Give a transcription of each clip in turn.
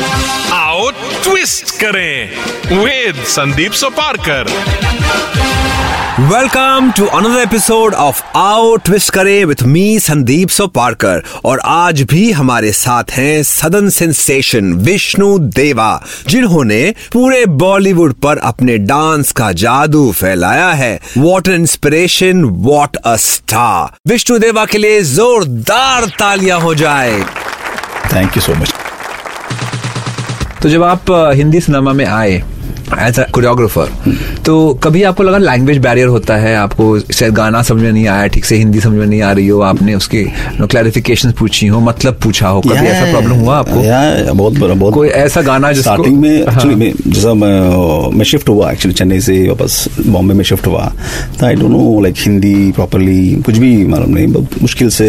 आओ ट्विस्ट करें with Sandeep Soparkar. Welcome to another episode of आओ ट्विस्ट करे विथ मी संदीप सोपारकर। और आज भी हमारे साथ हैं सदन सेंसेशन विष्णु देवा जिन्होंने पूरे बॉलीवुड पर अपने डांस का जादू फैलाया है। What inspiration what a star Vishnu Deva के लिए जोरदार तालियाँ हो जाए। थैंक यू सो मच तो जब आप हिंदी सिनेमा में आए एज अ कोरियोग्राफर तो कभी आपको लगा लैंग्वेज बैरियर होता है? आपको शायद गाना समझ में नहीं आया ठीक से हिंदी समझ में नहीं आ रही हो आपने उसकी क्लैरिफिकेशन पूछी हो मतलब पूछा हो कभी ऐसा प्रॉब्लम हुआ आपको? या, बहुत बड़ा बहुत कोई ऐसा गाना जिसको स्टार्टिंग में हाँ। एक्चुअली मैं जैसा मैं मैं शिफ्ट हुआ एक्चुअली चेन्नई से वापस बॉम्बे में शिफ्ट हुआ। तो I don't know like Hindi properly कुछ भी मालूम नहीं बहुत मुश्किल से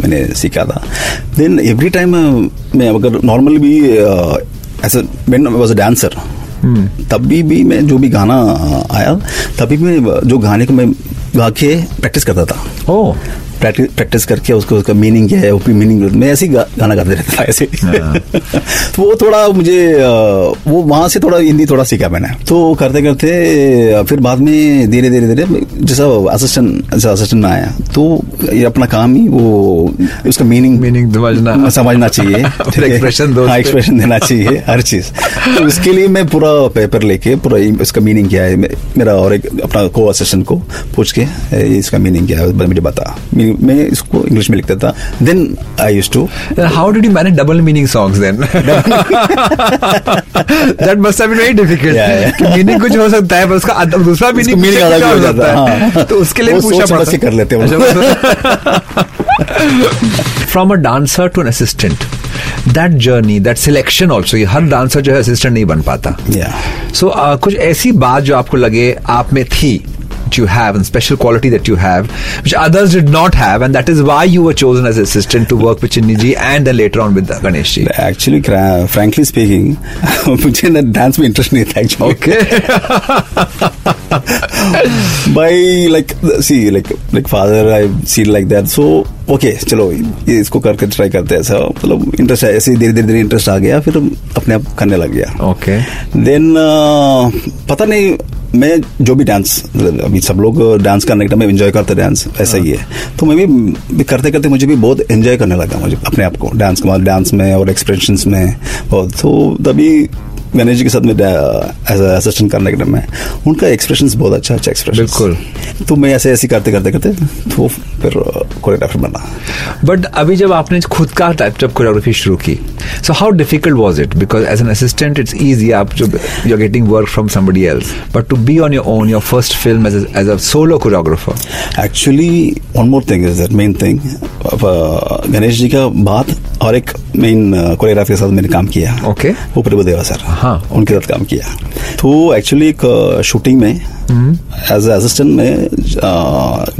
मैंने सीखा था। देन एवरी टाइम मैं अगर नॉर्मली भी एज मैं वॉज़ अ डांसर तभी भी मैं जो भी गाना आया तभी मैं जो गाने को मैं गा के प्रैक्टिस करता था। ओ प्रैक्टिस करके उसको उसका मीनिंग क्या है वो मीनिंग मैं ऐसे ही गा, गाना गाते रहता था ऐसे। तो वो थोड़ा मुझे वो वहाँ से थोड़ा हिंदी थोड़ा सीखा मैंने। तो करते करते फिर बाद में धीरे धीरे धीरे जैसा असिस्टेंट जैसा असिस्टेंट में आया तो ये अपना काम ही वो उसका मीनिंग मीनिंग समझना। समझना चाहिए फिर दो हाँ। एक्सप्रेशन देना चाहिए हर चीज़। तो उसके लिए मैं पूरा पेपर लेके पूरा इसका मीनिंग क्या है मेरा और एक अपना को असिस्टेंट को पूछ के इसका मीनिंग क्या है? मुझे बता। मैं इसको इंग्लिश में लिखता था then I use to how did you manage double meaning songs then that must have been very difficult. कि मीनिंग कुछ हो सकता है पर उसका दूसरा मीनिंग मीनिंग अलग हो जाता है हाँ। तो उसके लिए समझ पड़ता के कर लेते हैं from a dancer to an assistant that journey that selection also ये हर डांसर जो है असिस्टेंट नहीं बन पाता Yeah. सो कुछ ऐसी बात जो आपको लगे आप में थी that you have and special quality that you have which others did not have and that is why you were chosen as assistant to work with Chinni ji and then later on with Ganesh ji actually frankly speaking मुझे ना dance में interest नहीं था actually okay by like see like like father I see like that so okay चलो ये इसको करके try करते हैं ऐसा मतलब इंटरेस्ट ऐसे ही धीरे धीरे धीरे इंटरेस्ट आ गया फिर अपने आप करने लग गया okay देन पता नहीं मैं जो भी डांस अभी सब लोग डांस करने के टाइम इन्जॉय एंजॉय करते डांस ऐसा ही है। तो मैं भी भी करते करते मुझे भी बहुत एंजॉय करने लगा मुझे अपने आप को डांस के बाद डांस में और एक्सप्रेशन में बहुत। तो तभी गणेश जी के साथ में असिस्टेंट करने के में उनका एक्सप्रेशन बहुत अच्छा अच्छा एक्सप्रेशन बिल्कुल। तो मैं ऐसे ऐसे करते करते करते तो फिर कोरियोग्राफर बना। बट अभी जब आपने खुद का टाइप जब कोरियोग्राफी शुरू की so how difficult was it because as an assistant it's easy आप जो you are getting work from somebody else but to be on your own your first film as as a solo choreographer actually one more thing is that main thing Ganesh ji का बाद और एक main choreographer के साथ मैंने काम किया। Okay. वो प्रभुदेवा सर। हाँ। उनके साथ काम किया। तो एक्चुअली एक शूटिंग में एज असिस्टेंट में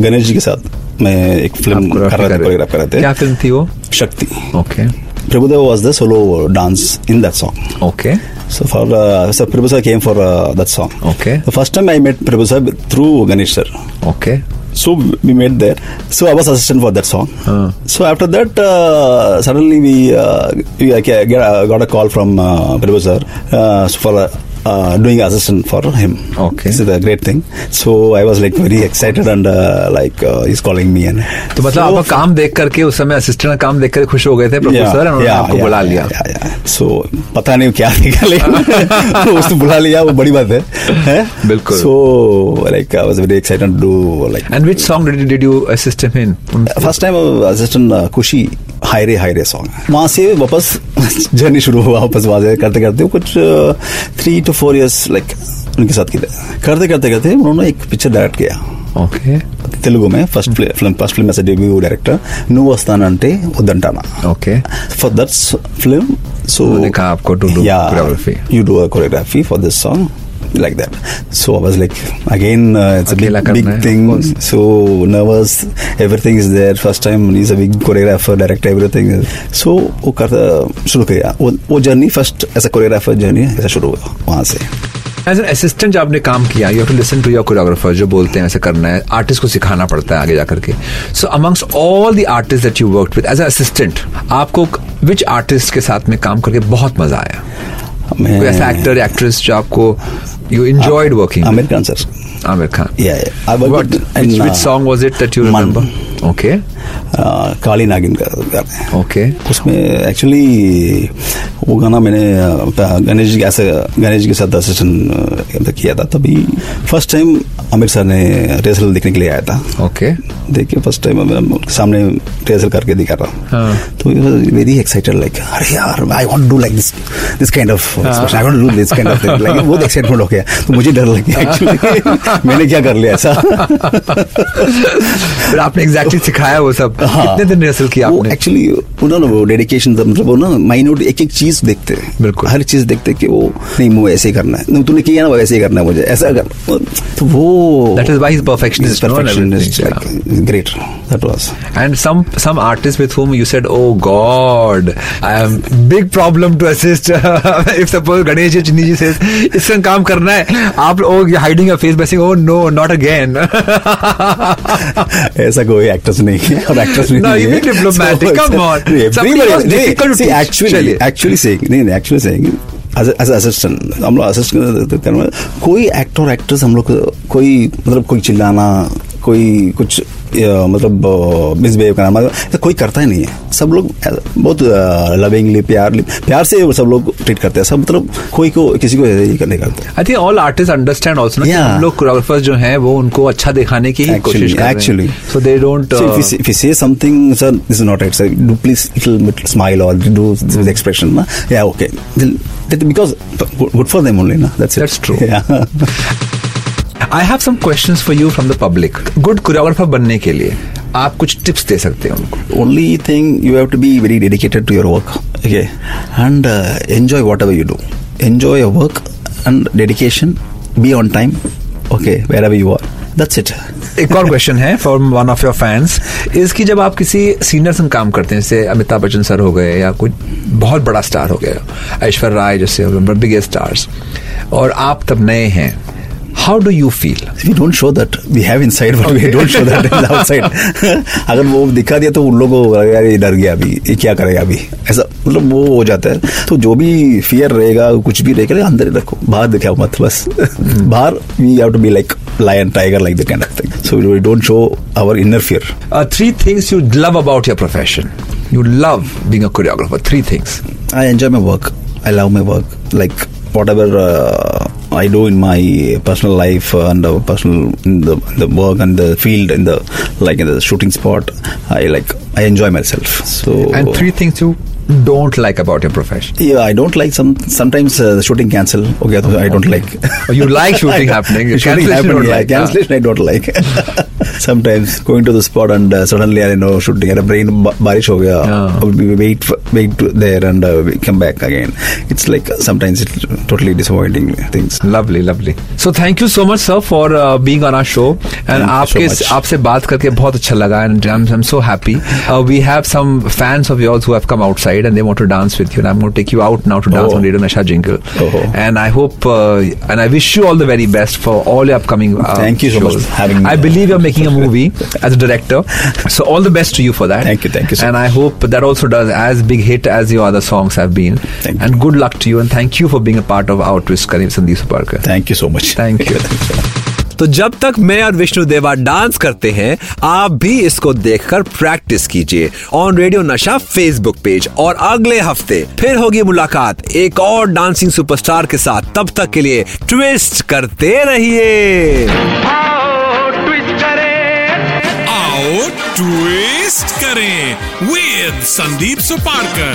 गणेश जी के साथ मैं एक फ़िल्म कर रहा था कोरियोग्राफ कर रहे थे। क्या फ़िल्म थी वो? Shakti. Okay Prabhudeva was the solo dance in that song okay So for uh, so Prabhu sir came for uh, that song. Okay. The first time I met Prabhu sir through Ganesh sir. Okay So we made there. So I was assistant for that song. Uh. So after that, uh, suddenly we, uh, we get, uh, got a call from uh, sir uh, for uh, uh, doing assistant for him. Okay. This is a great thing. So I was like very excited and uh, like uh, he's calling me and तो मतलब so, आपका काम देख करके उस समय assistant का काम देख कर खुश हो गए थे प्रोफेसर उन्होंने आपको बुला लिया सो पता नहीं क्या दिखा लेकिन उसने बुला लिया वो बड़ी बात है हैं? बिल्कुल। So like I was very excited to like and which song did did you assist him in first time assistant Khushi हायरे हायरे song वहां से वापस जर्नी शुरू हुआ वापस वहां से करते करते कुछ three two four years like उनके साथ किया करते करते करते उन्होंने एक पिक्चर डायरेक्ट किया ओके తెలుగు में first film first film as debut director Nuvvu Vasthanante Vaddantana okay for that s- film. So उन्होंने कहा आपको to do choreography. You do a choreography for this song. Like that, so I was like, again, uh, it's a big, big thing. So nervous, everything is there. First time he's a big choreographer, director, everything. So वो करता शुरू किया। वो वो journey first ऐसा choreographer journey ऐसा शुरू हुआ वहाँ से। एज एन असिस्टेंट आपने काम किया you to listen to your choreographer जो बोलते हैं ऐसे करना है। आर्टिस्ट को सिखाना पड़ता है आगे जाकर के। So amongst all the artist that you work with as assistant आपको विच आर्टिस्ट के साथ में काम करके बहुत मज़ा आया? कोई ऐसा एक्टर एक्ट्रेस जो आपको you enjoyed working Amir Khan sir Amir Khan Yeah, yeah. I worked What, in, which, which uh, song was it that you remember Man. Okay, काली नागिन का गाना okay. उसमें एक्चुअली वो गाना मैंने गणेश जी ऐसे गणेश जी के साथ असिस्टेंट किया था तभी फ़र्स्ट टाइम आमिर सर ने रिहर्सल देखने के लिए आया था। Okay. देखिए फ़र्स्ट टाइम सामने रिहर्सल करके दिखा रहा हाँ. तो वेरी एक्साइटेड लाइक अरे यार I want do like this this kind of I want do this kind of like बहुत एक्साइटमेंट हो गया। तो मुझे डर लग गया एक्चुअली मैंने क्या कर लिया ऐसा? आपने एग्जैक्टली सिखाया वो सब। हाँ। कितने दिन रिहर्सल किया वो एक्चुअली पूरा ना वो डेडिकेशन मतलब ना माइनोट एक एक चीज़ देखते बिल्कुल। हर चीज़ देखते कि वो नहीं मुझे ऐसे करना है। तूने किया ना वो ही करना है मुझे। ऐसा अगर तो वो that is why perfectionist perfectionist great that was and some some artist with whom you said oh god I am big problem to assist if suppose Ganesh ji ji से इस संग काम करना है। आप लोग hiding your face basing oh no not again ऐसा कोई actors नहीं है। No, नहीं you be diplomatic, come on. Somebody was difficult to teach. Actually चलिए. एक्चुअली से नहीं नहीं एक्चुअली से एज असिस्टेंट हम लोग असिस्टेंट कोई एक्टर एक्ट्रेस हम लोग कोई मतलब कोई चिल्लाना कोई कुछ अ, मतलब मिसबिहेव करना मतलब ऐसा कोई करता ही नहीं है सब लोग अ, बहुत लविंगली प्यार प्यार से सब लोग ट्रीट करते हैं सब मतलब कोई को किसी को ही करने करते I think all artists understand also ना कि Yeah. हम लोग choreographers जो हैं वो उनको अच्छा दिखाने की ही कोशिश Actually, कर रहे actually. हैं. So they don't. So uh, if, you say, if you say something, sir, this is not right. Sir, do please little bit smile or do this with expression. Na? I have some questions for you from the public good choreographer बनने के लिए आप कुछ tips दे सकते हैं उनको only thing you have to be very dedicated to your work okay and enjoy what you do enjoy your work and dedication be on time okay wherever you are that's it एक और question है from one of your fans इसकी जब आप किसी senior संग काम करते हैं जैसे अमिताभ बच्चन सर हो गए या कुछ बहुत बड़ा स्टार हो गया ऐश्वर्य राय जैसे बिगेस्ट स्टार्स और आप तब नए हैं how do you feel don't show that. We have inside but we don't show that in the outside. अगर वो दिखा दिया तो उन लोगों को यार ये डर गया अभी। ये क्या करेगा अभी? ऐसा मतलब वो हो जाता है। तो जो भी फियर रहेगा कुछ भी रहेगा अंदर ही रखो। बाहर दिखाओ मत बस। बाहर we have to be like lion tiger like the kind of thing so we don't show our inner fear three things you love about your profession you love being a choreographer three things I enjoy my work. I love my work. Like whatever uh, I do in my personal life uh, and personal in the, the work and the field in the like in the shooting spot. I like I enjoy myself. So and three things you Don't like about your profession yeah, I don't like some. Sometimes uh, the shooting cancel. Okay, so I don't like. Oh, you like shooting happening. shooting Cancellation happen, you don't yeah, like, cancellation I don't like. Sometimes going to the spot and uh, suddenly I know shooting at a brain ba- barish ho gaya. Yeah. I will be wait for, wait to there and uh, we come back again. It's like uh, sometimes it's totally disappointing things. Lovely lovely so thank you so much sir for being on our show and you so आपके much. आपसे बात करके बहुत अच्छा लगा and I am so happy we have some fans of yours who have come outside side and they want to dance with you. And I'm going to take you out now to dance Oh. on Radio Nasha jingle. Oh. And I hope uh, and I wish you all the very best for all your upcoming. Uh, Thank you so much for having me. I believe you're making a movie as a director, so all the best to you for that. Thank you, thank you so And I hope that also does as big hit as your other songs have been. Thank you. and good luck to you. And thank you for being a part of our twist, Kareem Sandeep Suparkar. Thank you so much. Thank you. तो जब तक मैं और विष्णु देवा dance करते हैं आप भी इसको देखकर प्रैक्टिस कीजिए। On radio Nasha Facebook page और अगले हफ़्ते फिर होगी मुलाकात एक और डांसिंग सुपरस्टार के साथ। तब तक के लिए ट्विस्ट करते रहिए। आओ ट्विस्ट करें। विद संदीप सुपारकर।